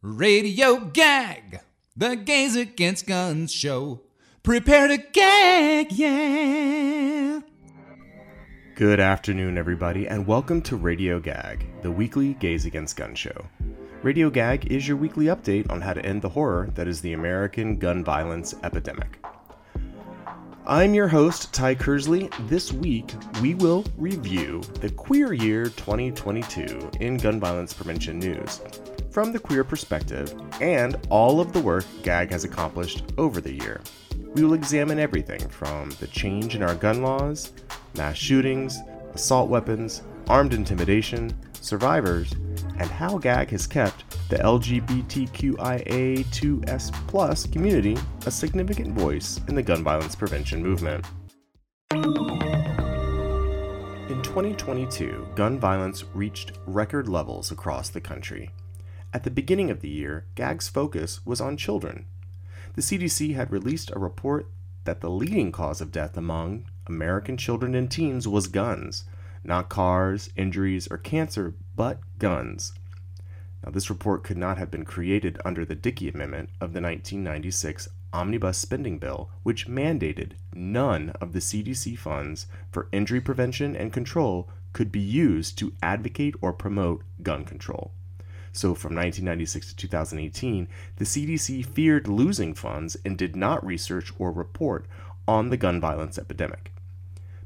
Radio Gag, the Gays Against Guns show. Prepare to gag, yeah. Good afternoon, everybody, and welcome to Radio Gag, the weekly Gays Against Guns show. Radio Gag is your weekly update on how to end the horror that is the American gun violence epidemic. I'm your host, Ty Kersley. This week, we will review the Queer Year 2022 in gun violence prevention news from the queer perspective and all of the work GAG has accomplished over the year. We will examine everything from the change in our gun laws, mass shootings, assault weapons, armed intimidation, survivors, and how GAG has kept the LGBTQIA2S community a significant voice in the gun violence prevention movement. In 2022, gun violence reached record levels across the country. At the beginning of the year, GAG's focus was on children. The CDC had released a report that the leading cause of death among American children and teens was guns, not cars, injuries, or cancer, but guns. Now, this report could not have been created under the Dickey Amendment of the 1996 Omnibus Spending Bill, which mandated none of the CDC funds for injury prevention and control could be used to advocate or promote gun control. So from 1996 to 2018, the CDC feared losing funds and did not research or report on the gun violence epidemic.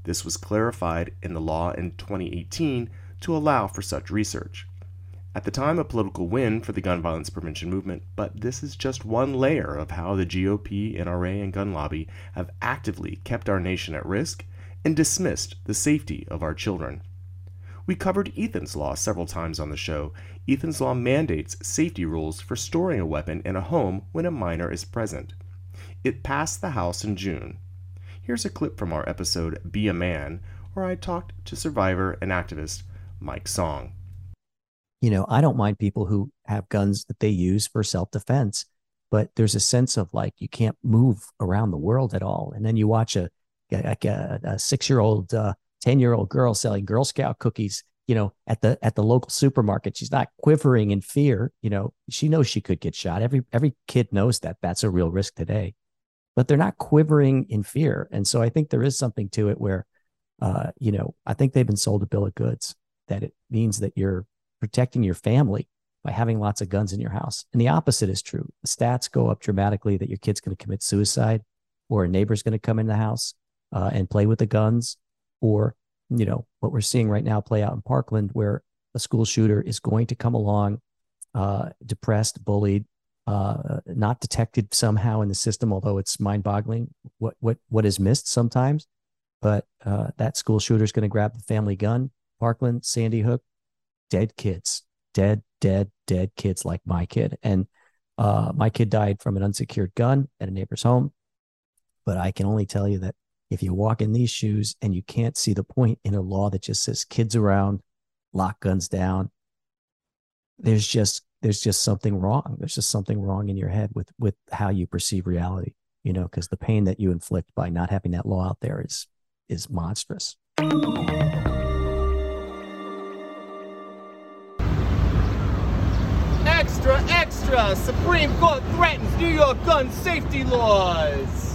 This was clarified in the law in 2018 to allow for such research. At the time, a political win for the gun violence prevention movement, but this is just one layer of how the GOP, NRA, and gun lobby have actively kept our nation at risk and dismissed the safety of our children. We covered Ethan's Law several times on the show. Ethan's Law mandates safety rules for storing a weapon in a home when a minor is present. It passed the House in June. Here's a clip from our episode Be a Man, where I talked to survivor and activist Mike Song. You know, I don't mind people who have guns that they use for self defense, but there's a sense of like you can't move around the world at all. And then you watch a, a, a, a six year old uh, 10 year old girl selling Girl Scout cookies, you know, at the at the local supermarket. She's not quivering in fear. You know, she knows she could get shot. Every every kid knows that that's a real risk today, but they're not quivering in fear. And so I think there is something to it where, uh, you know, I think they've been sold a bill of goods that it means that you're protecting your family by having lots of guns in your house. And the opposite is true. The stats go up dramatically that your kid's going to commit suicide or a neighbor's going to come in the house uh, and play with the guns or you know what we're seeing right now play out in Parkland, where a school shooter is going to come along, uh, depressed, bullied, uh, not detected somehow in the system, although it's mind-boggling what what what is missed sometimes. But uh, that school shooter is going to grab the family gun. Parkland, Sandy Hook, dead kids, dead, dead, dead kids like my kid. And uh, my kid died from an unsecured gun at a neighbor's home. But I can only tell you that if you walk in these shoes and you can't see the point in a law that just says kids around, lock guns down, there's just there's just something wrong. There's just something wrong in your head with with how you perceive reality, you know, because the pain that you inflict by not having that law out there is is monstrous. Extra, extra! Supreme Court threatens New York gun safety laws.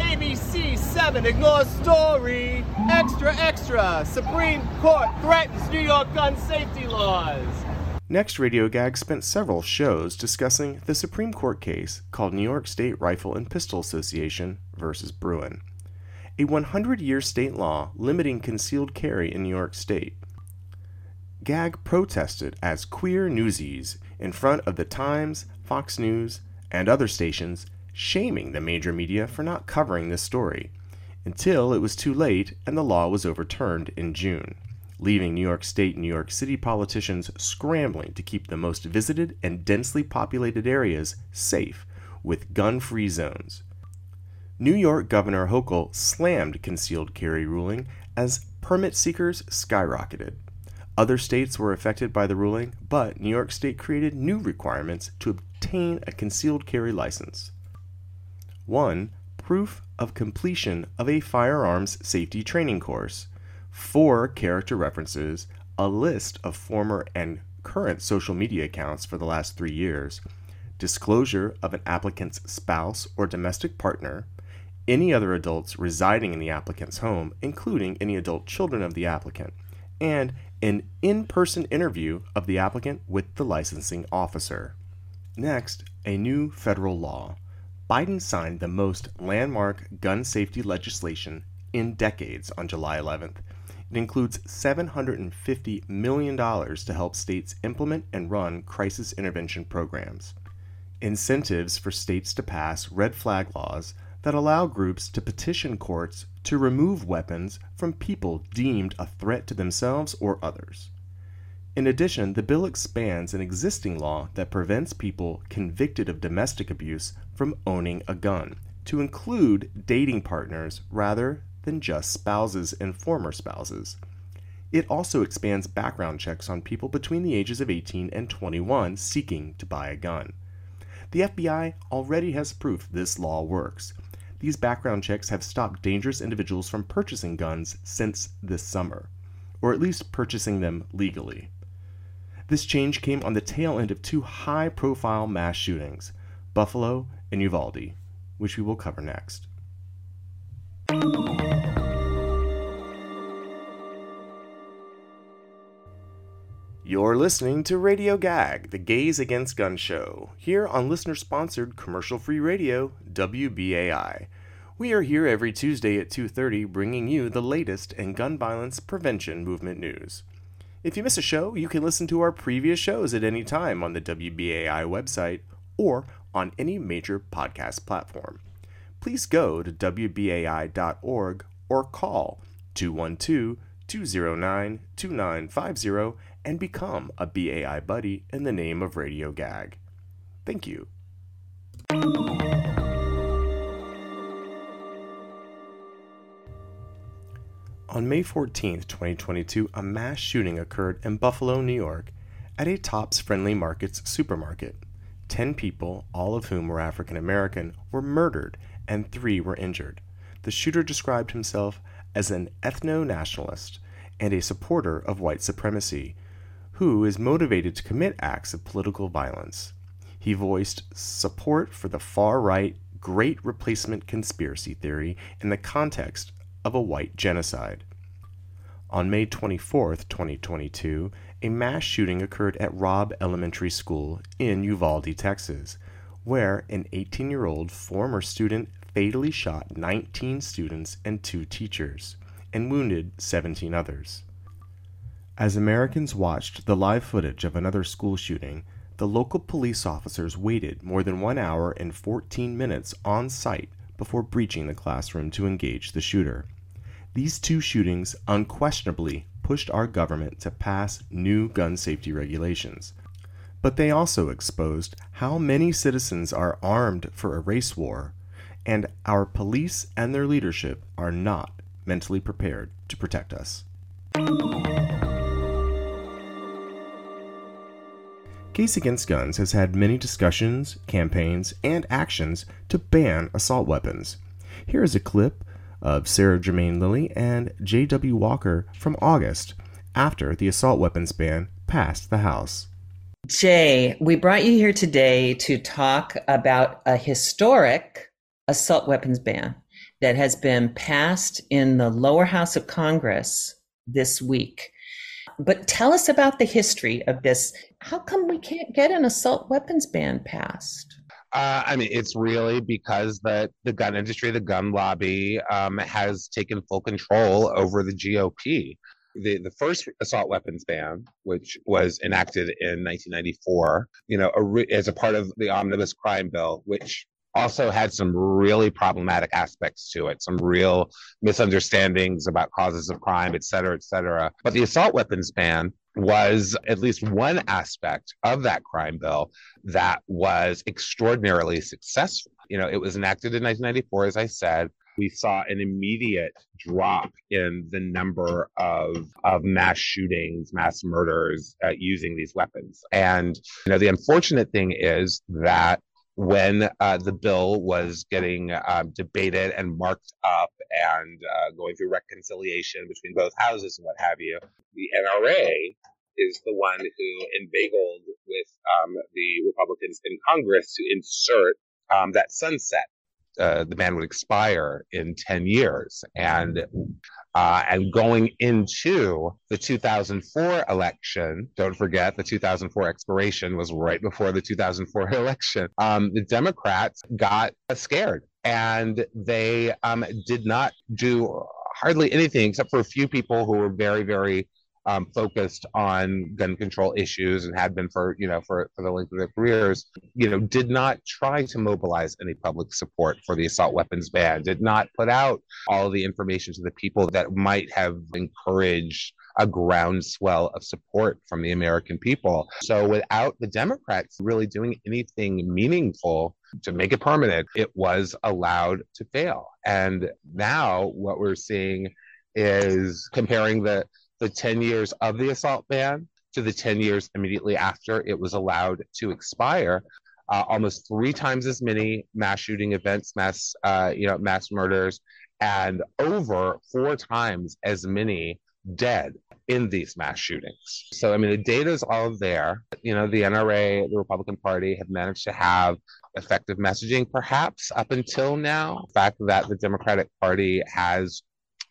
ABC 7 ignores story. Extra, extra. Supreme Court threatens New York gun safety laws. Next, Radio Gag spent several shows discussing the Supreme Court case called New York State Rifle and Pistol Association versus Bruen, a 100 year state law limiting concealed carry in New York State. Gag protested as queer newsies in front of the Times, Fox News, and other stations shaming the major media for not covering this story, until it was too late and the law was overturned in June, leaving New York State and New York City politicians scrambling to keep the most visited and densely populated areas safe with gun free zones. New York Governor Hochul slammed concealed carry ruling as permit seekers skyrocketed. Other states were affected by the ruling, but New York State created new requirements to obtain a concealed carry license. 1. Proof of completion of a firearms safety training course. 4. Character references, a list of former and current social media accounts for the last three years, disclosure of an applicant's spouse or domestic partner, any other adults residing in the applicant's home, including any adult children of the applicant, and an in person interview of the applicant with the licensing officer. Next, a new federal law. Biden signed the most landmark gun safety legislation in decades on July 11th. It includes $750 million to help states implement and run crisis intervention programs, incentives for states to pass red flag laws that allow groups to petition courts to remove weapons from people deemed a threat to themselves or others. In addition, the bill expands an existing law that prevents people convicted of domestic abuse from owning a gun to include dating partners rather than just spouses and former spouses. It also expands background checks on people between the ages of 18 and 21 seeking to buy a gun. The FBI already has proof this law works. These background checks have stopped dangerous individuals from purchasing guns since this summer, or at least purchasing them legally. This change came on the tail end of two high profile mass shootings, Buffalo and Uvalde, which we will cover next. You're listening to Radio Gag, the Gays Against Gun show, here on listener sponsored commercial free radio, WBAI. We are here every Tuesday at 2:30 bringing you the latest in gun violence prevention movement news. If you miss a show, you can listen to our previous shows at any time on the WBAI website or on any major podcast platform. Please go to WBAI.org or call 212 209 2950 and become a BAI buddy in the name of Radio Gag. Thank you. On May 14, 2022, a mass shooting occurred in Buffalo, New York, at a Tops Friendly Markets supermarket. Ten people, all of whom were African American, were murdered and three were injured. The shooter described himself as an ethno nationalist and a supporter of white supremacy who is motivated to commit acts of political violence. He voiced support for the far right Great Replacement conspiracy theory in the context of a white genocide. On May 24, 2022, a mass shooting occurred at Robb Elementary School in Uvalde, Texas, where an 18 year old former student fatally shot 19 students and two teachers and wounded 17 others. As Americans watched the live footage of another school shooting, the local police officers waited more than one hour and 14 minutes on site before breaching the classroom to engage the shooter. These two shootings unquestionably pushed our government to pass new gun safety regulations. But they also exposed how many citizens are armed for a race war, and our police and their leadership are not mentally prepared to protect us. Gays Against Guns has had many discussions, campaigns, and actions to ban assault weapons. Here is a clip of Sarah Jermaine Lilly and J.W. Walker from August after the assault weapons ban passed the House. Jay, we brought you here today to talk about a historic assault weapons ban that has been passed in the lower house of Congress this week. But tell us about the history of this. How come we can't get an assault weapons ban passed? Uh, I mean, it's really because the the gun industry, the gun lobby, um, has taken full control over the GOP. The the first assault weapons ban, which was enacted in 1994, you know, a, as a part of the omnibus crime bill, which also had some really problematic aspects to it, some real misunderstandings about causes of crime, et cetera, et cetera. But the assault weapons ban was at least one aspect of that crime bill that was extraordinarily successful. You know, it was enacted in 1994, as I said. We saw an immediate drop in the number of, of mass shootings, mass murders uh, using these weapons. And, you know, the unfortunate thing is that when uh, the bill was getting uh, debated and marked up and uh, going through reconciliation between both houses and what have you, the NRA is the one who inveigled with um, the Republicans in Congress to insert um, that sunset. Uh, the ban would expire in 10 years. And uh, and going into the 2004 election, don't forget the 2004 expiration was right before the 2004 election. Um, the Democrats got scared and they um, did not do hardly anything except for a few people who were very, very um, focused on gun control issues and had been for you know for, for the length of their careers you know did not try to mobilize any public support for the assault weapons ban did not put out all the information to the people that might have encouraged a groundswell of support from the American people. So without the Democrats really doing anything meaningful to make it permanent, it was allowed to fail. And now what we're seeing is comparing the the 10 years of the assault ban to the 10 years immediately after it was allowed to expire. Uh, almost three times as many mass shooting events, mass, uh, you know, mass murders, and over four times as many dead in these mass shootings. So, I mean, the data is all there. You know, the NRA, the Republican Party have managed to have effective messaging, perhaps up until now. The fact that the Democratic Party has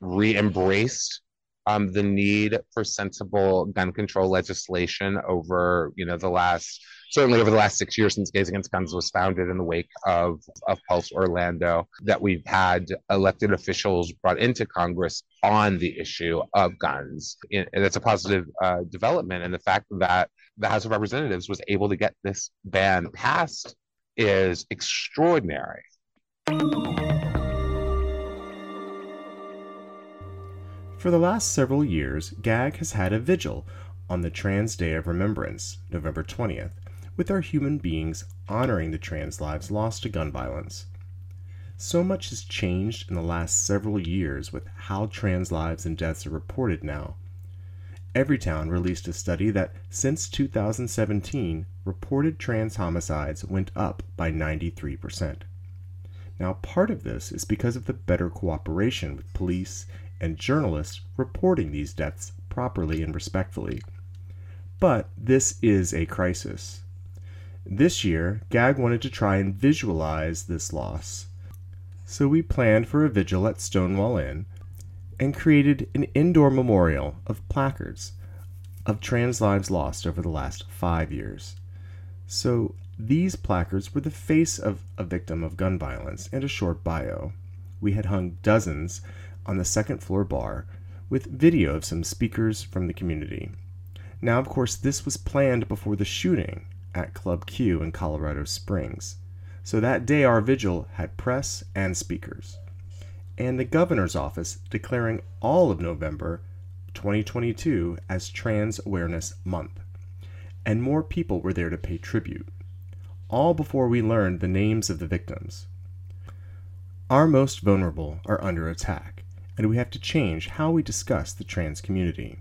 re embraced um, the need for sensible gun control legislation over, you know, the last certainly over the last six years since Gays Against Guns was founded in the wake of, of Pulse Orlando, that we've had elected officials brought into Congress on the issue of guns. And it's a positive uh, development. And the fact that the House of Representatives was able to get this ban passed is extraordinary. For the last several years, GAG has had a vigil on the Trans Day of Remembrance, November 20th, with our human beings honoring the trans lives lost to gun violence. So much has changed in the last several years with how trans lives and deaths are reported now. Everytown released a study that since 2017, reported trans homicides went up by 93%. Now, part of this is because of the better cooperation with police and journalists reporting these deaths properly and respectfully. But this is a crisis. This year, GAG wanted to try and visualize this loss. So we planned for a vigil at Stonewall Inn and created an indoor memorial of placards of trans lives lost over the last five years. So these placards were the face of a victim of gun violence and a short bio. We had hung dozens on the second floor bar with video of some speakers from the community. Now, of course, this was planned before the shooting at Club Q in Colorado Springs. So that day, our vigil had press and speakers. And the governor's office declaring all of November 2022 as Trans Awareness Month. And more people were there to pay tribute. All before we learned the names of the victims. Our most vulnerable are under attack and we have to change how we discuss the trans community.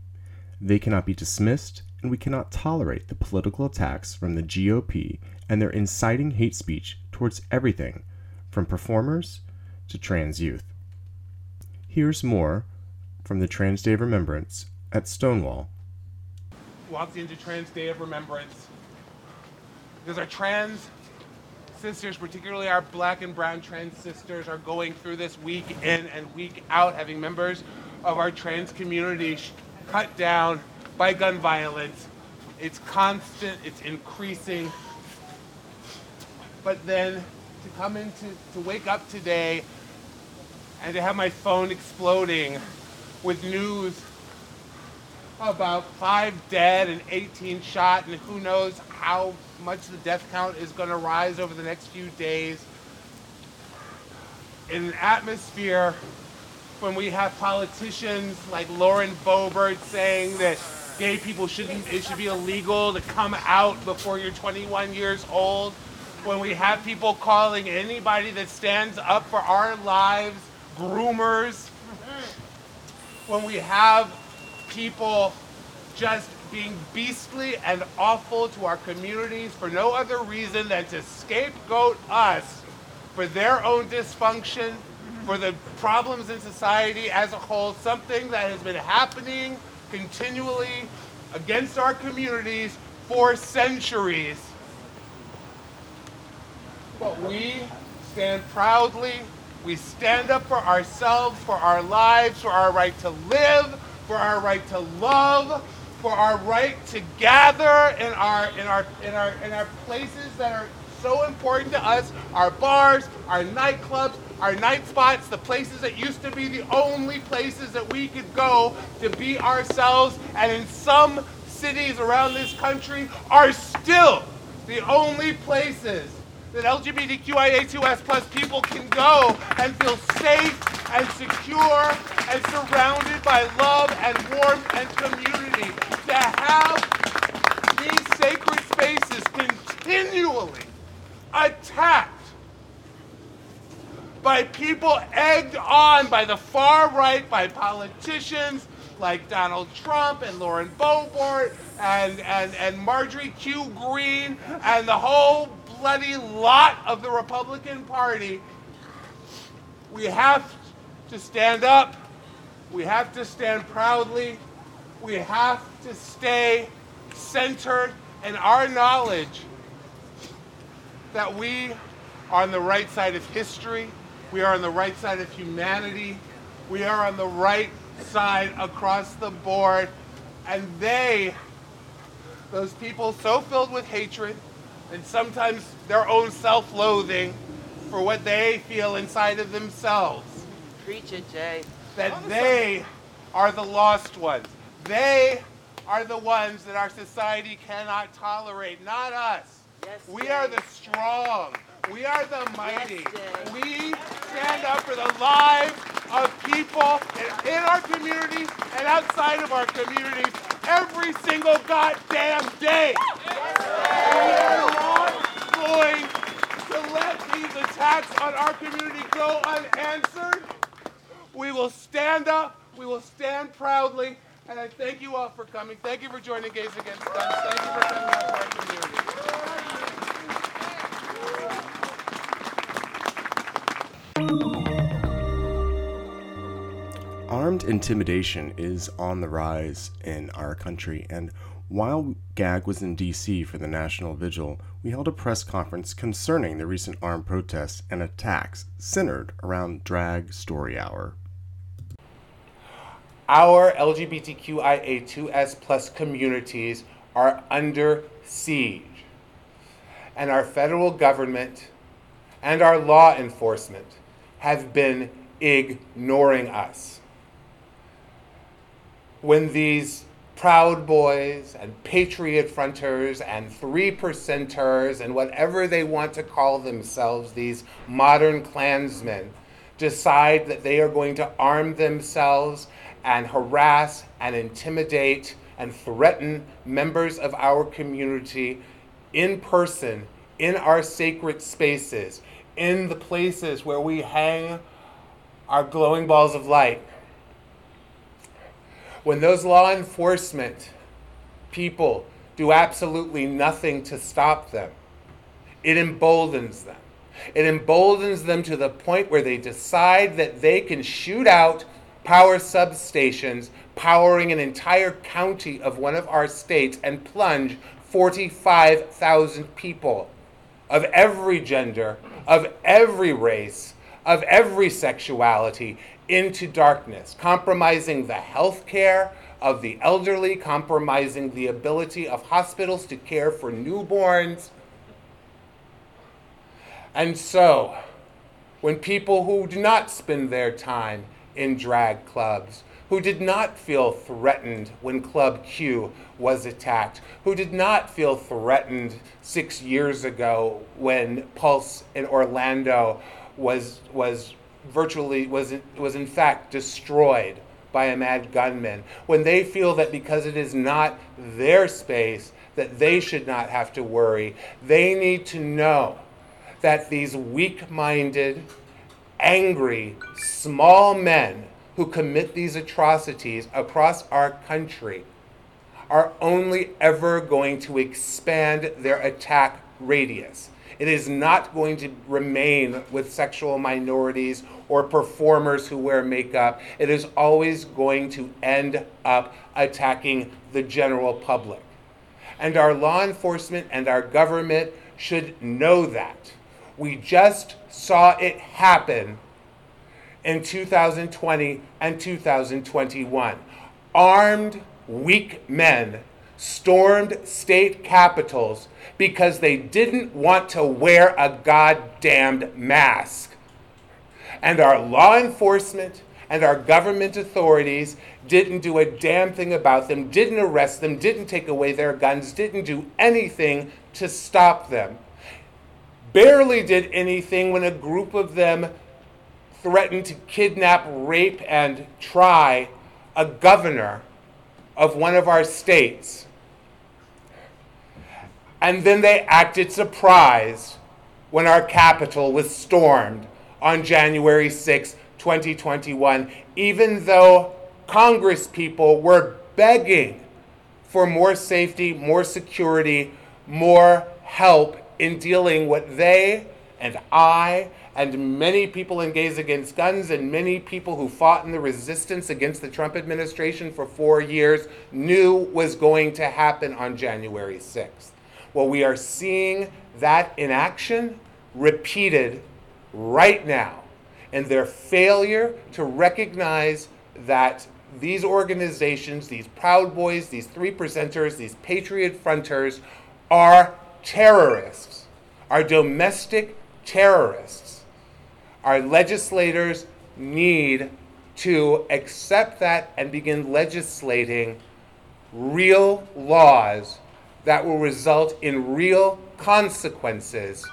They cannot be dismissed, and we cannot tolerate the political attacks from the GOP and their inciting hate speech towards everything from performers to trans youth. Here's more from the Trans Day of Remembrance at Stonewall. Walked into Trans Day of Remembrance because our trans sisters, particularly our black and brown trans sisters, are going through this week in and week out, having members of our trans community cut down by gun violence. It's constant, it's increasing. But then to come into, to wake up today and to have my phone exploding with news about five dead and 18 shot, and who knows how much the death count is going to rise over the next few days. In an atmosphere when we have politicians like Lauren Boebert saying that gay people shouldn't, it should be illegal to come out before you're 21 years old, when we have people calling anybody that stands up for our lives groomers, when we have people just being beastly and awful to our communities for no other reason than to scapegoat us for their own dysfunction, for the problems in society as a whole, something that has been happening continually against our communities for centuries. But we stand proudly, we stand up for ourselves, for our lives, for our right to live, for our right to love, for our right to gather in our in our in our in our places that are so important to us, our bars, our nightclubs, our night spots, the places that used to be the only places that we could go to be ourselves, and in some cities around this country are still the only places that LGBTQIA2S plus people can go and feel safe and secure and surrounded by love and warmth and community. To have these sacred spaces continually attacked by people egged on by the far right, by politicians like Donald Trump and Lauren Boebert and, and, and Marjorie Q. Greene and the whole bloody lot of the Republican Party. We have to stand up. We have to stand proudly. We have to stay centered in our knowledge that we are on the right side of history. We are on the right side of humanity. We are on the right side across the board. And they, those people so filled with hatred and sometimes their own self loathing for what they feel inside of themselves, Preach it, Jay. That they are the lost ones. They are the ones that our society cannot tolerate, not us. Yes, we are the strong. We are the mighty. Jay. we stand up for the lives of people in, in our communities and outside of our communities every single goddamn day. We are not going to let these attacks on our community go unanswered. We will stand up. We will stand proudly. And I thank you all for coming. Thank you for joining Gays Against Guns. Thank you for coming out to our community. Armed intimidation is on the rise in our country, and while GAG was in DC for the National Vigil, we held a press conference concerning the recent armed protests and attacks centered around Drag Story Hour. Our LGBTQIA2S plus communities are under siege. And our federal government and our law enforcement have been ignoring us. When these Proud Boys and Patriot Fronters and Three Percenters and whatever they want to call themselves, these modern Klansmen, decide that they are going to arm themselves and harass and intimidate and threaten members of our community in person, in our sacred spaces, in the places where we hang our glowing balls of light when those law enforcement people do absolutely nothing to stop them, it emboldens them. It emboldens them to the point where they decide that they can shoot out power substations powering an entire county of one of our states and plunge 45,000 people of every gender, of every race, of every sexuality into darkness, compromising the health care of the elderly, compromising the ability of hospitals to care for newborns. And so, when people who do not spend their time in drag clubs, who did not feel threatened when Club Q was attacked, who did not feel threatened six years ago when Pulse in Orlando was, was virtually, was, was in fact destroyed by a mad gunman, when they feel that because it is not their space, that they should not have to worry, they need to know that these weak minded, angry, small men who commit these atrocities across our country are only ever going to expand their attack radius. It is not going to remain with sexual minorities or performers who wear makeup. It is always going to end up attacking the general public. And our law enforcement and our government should know that. We just saw it happen in 2020 and 2021. Armed, weak men stormed state capitals because they didn't want to wear a goddamned mask. And our law enforcement and our government authorities didn't do a damn thing about them, didn't arrest them, didn't take away their guns, didn't do anything to stop them. Barely did anything when a group of them threatened to kidnap, rape, and try a governor of one of our states. And then they acted surprised when our capital was stormed on January 6, 2021, even though Congress people were begging for more safety, more security, more help in dealing what they and I and many people in Gays Against Guns and many people who fought in the resistance against the Trump administration for four years knew was going to happen on January 6th. Well, we are seeing that inaction repeated right now and their failure to recognize that these organizations, these Proud Boys, these three percenters, these Patriot Fronters are terrorists, are domestic terrorists. Our legislators need to accept that and begin legislating real laws that will result in real consequences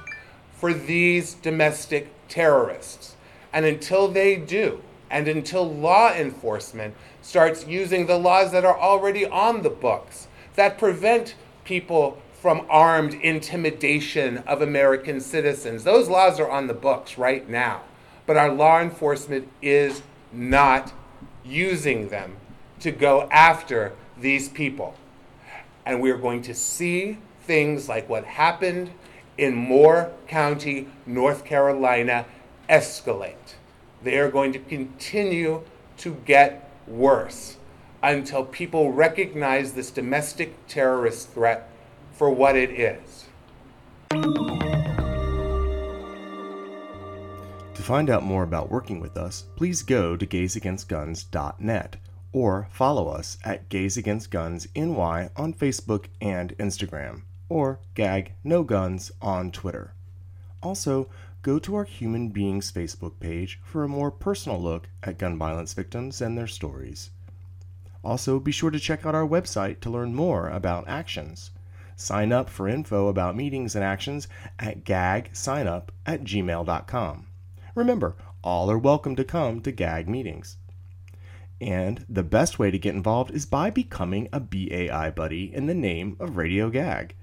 for these domestic terrorists. And until they do, and until law enforcement starts using the laws that are already on the books that prevent people from armed intimidation of American citizens, those laws are on the books right now. But our law enforcement is not using them to go after these people. And we're going to see things like what happened in Moore County, North Carolina, escalate. They are going to continue to get worse until people recognize this domestic terrorist threat for what it is. To find out more about working with us, please go to gaysagainstguns.net or follow us at Gays Against Guns NY on Facebook and Instagram, or Gag No Guns on Twitter. Also, go to our Human Beings Facebook page for a more personal look at gun violence victims and their stories. Also, be sure to check out our website to learn more about actions. Sign up for info about meetings and actions at gagsignup at gmail.com. Remember, all are welcome to come to GAG meetings. And the best way to get involved is by becoming a BAI buddy in the name of Radio Gag.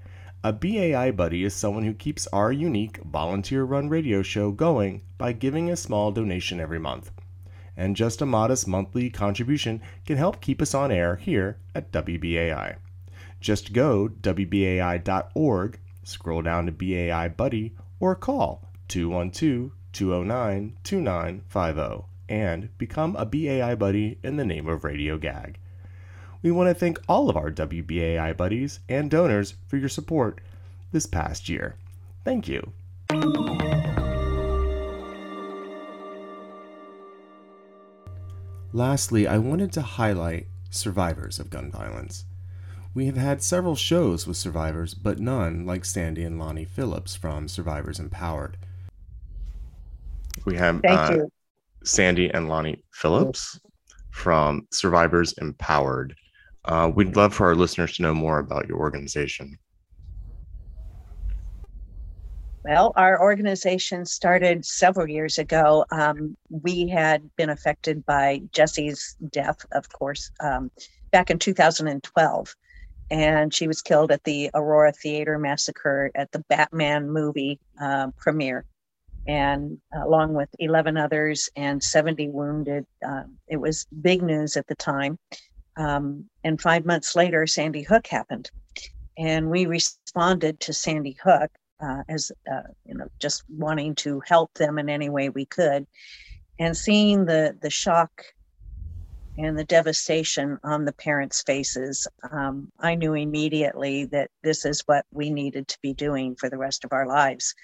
A BAI buddy is someone who keeps our unique volunteer run radio show going by giving a small donation every month. And just a modest monthly contribution can help keep us on air here at WBAI. Just go WBAI.org, scroll down to BAI Buddy, or call 212 209 2950 and become a BAI buddy in the name of Radio Gag. We want to thank all of our WBAI buddies and donors for your support this past year. Thank you. Lastly, I wanted to highlight survivors of gun violence. We have had several shows with survivors, but none like Sandy and Lonnie Phillips from Survivors Empowered. We have Thank uh, you. Sandy and Lonnie Phillips from Survivors Empowered. Uh, we'd love for our listeners to know more about your organization. Well, our organization started several years ago. Um, we had been affected by Jesse's death, of course, um, back in 2012. And she was killed at the Aurora Theater Massacre at the Batman movie uh, premiere, and along with 11 others and 70 wounded. Uh, it was big news at the time. Um, and five months later, Sandy Hook happened. And we responded to Sandy Hook uh, as uh, you know, just wanting to help them in any way we could, and seeing the the shock and the devastation on the parents' faces, um, I knew immediately that this is what we needed to be doing for the rest of our lives.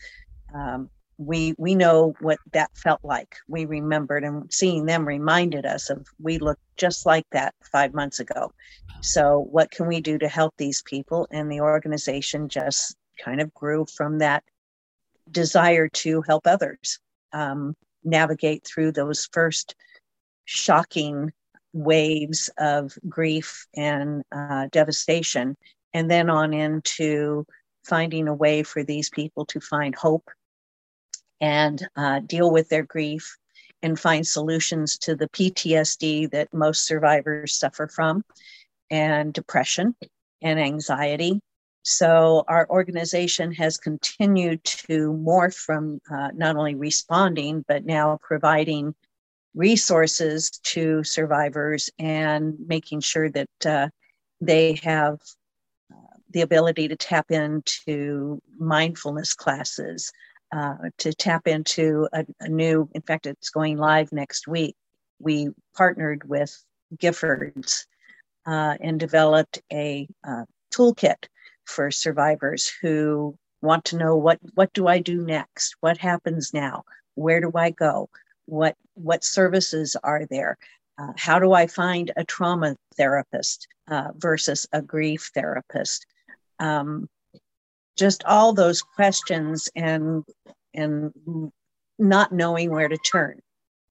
Um, we we know what that felt like. We remembered, and seeing them reminded us of we looked just like that five months ago. So, what can we do to help these people? And the organization just kind of grew from that desire to help others um, navigate through those first shocking waves of grief and uh, devastation, and then on into finding a way for these people to find hope and uh, deal with their grief and find solutions to the PTSD that most survivors suffer from and depression and anxiety. So, our organization has continued to morph from uh, not only responding, but now providing resources to survivors and making sure that uh, they have uh, the ability to tap into mindfulness classes, uh, to tap into a, a, new, in fact, it's going live next week. We partnered with Giffords uh, and developed a uh, toolkit for survivors who want to know what, what do I do next? What happens now? Where do I go? what what services are there uh, how do i find a trauma therapist uh, versus a grief therapist um, just all those questions and and not knowing where to turn.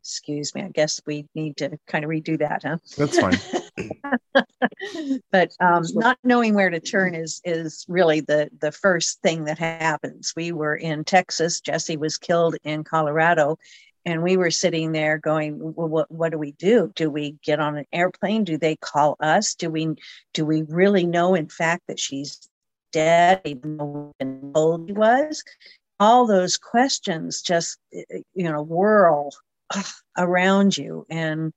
Excuse me i guess we need to kind of redo that huh? That's fine. But um, not knowing where to turn is is really the the first thing that happens. We were in texas jesse was killed in colorado and we were sitting there going well, what, what do we do? Do we get on an airplane? Do they call us? Do we do we really know in fact that she's dead even though we told he was all those questions just eh, eh, you know whirl around you and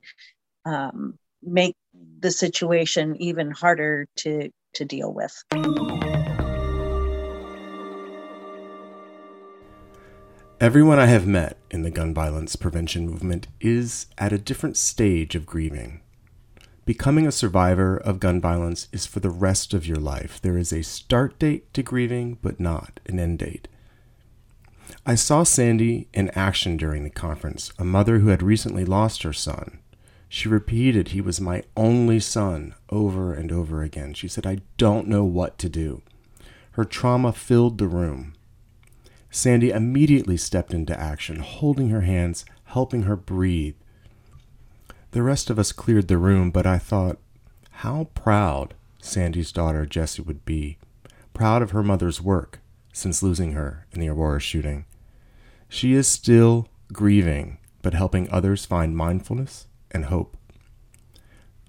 um, make the situation even harder to to deal with Everyone I have met in the gun violence prevention movement is at a different stage of grieving. Becoming a survivor of gun violence is for the rest of your life. There is a start date to grieving, but not an end date. I saw Sandy in action during the conference, a mother who had recently lost her son. She repeated, He was my only son, over and over again. She said, I don't know what to do. Her trauma filled the room. Sandy immediately stepped into action, holding her hands, helping her breathe. The rest of us cleared the room, but I thought, how proud Sandy's daughter Jessie would be, proud of her mother's work since losing her in the Aurora shooting. She is still grieving, but helping others find mindfulness and hope.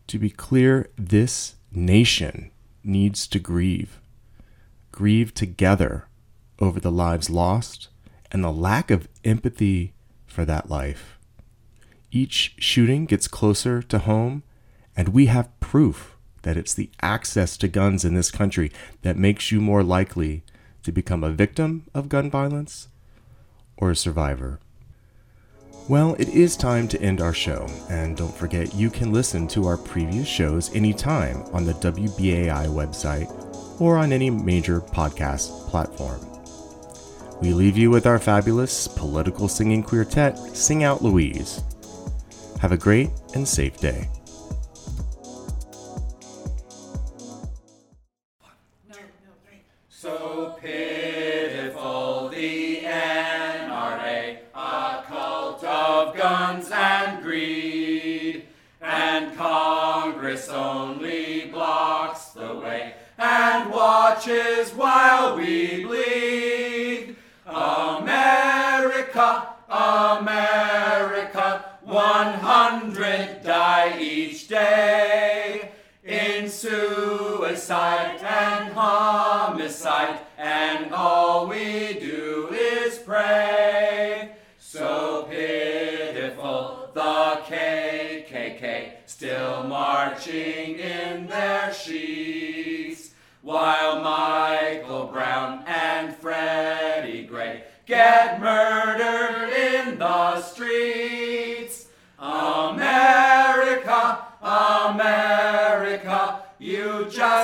To be clear, this nation needs to grieve. Grieve together over the lives lost and the lack of empathy for that life. Each shooting gets closer to home, and we have proof that it's the access to guns in this country that makes you more likely to become a victim of gun violence or a survivor. Well, it is time to end our show, and don't forget you can listen to our previous shows anytime on the WBAI website or on any major podcast platform. We leave you with our fabulous political singing quartet, Sing Out Louise. Have a great and safe day.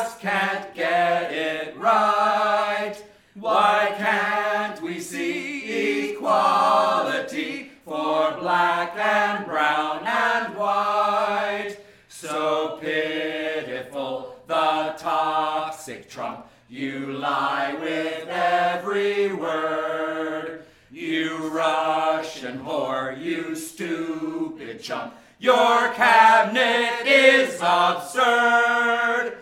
Just can't get it right. Why can't we see equality for black and brown and white? So pitiful, the toxic Trump. You lie with every word. You Russian whore, you stupid chump. Your cabinet is absurd.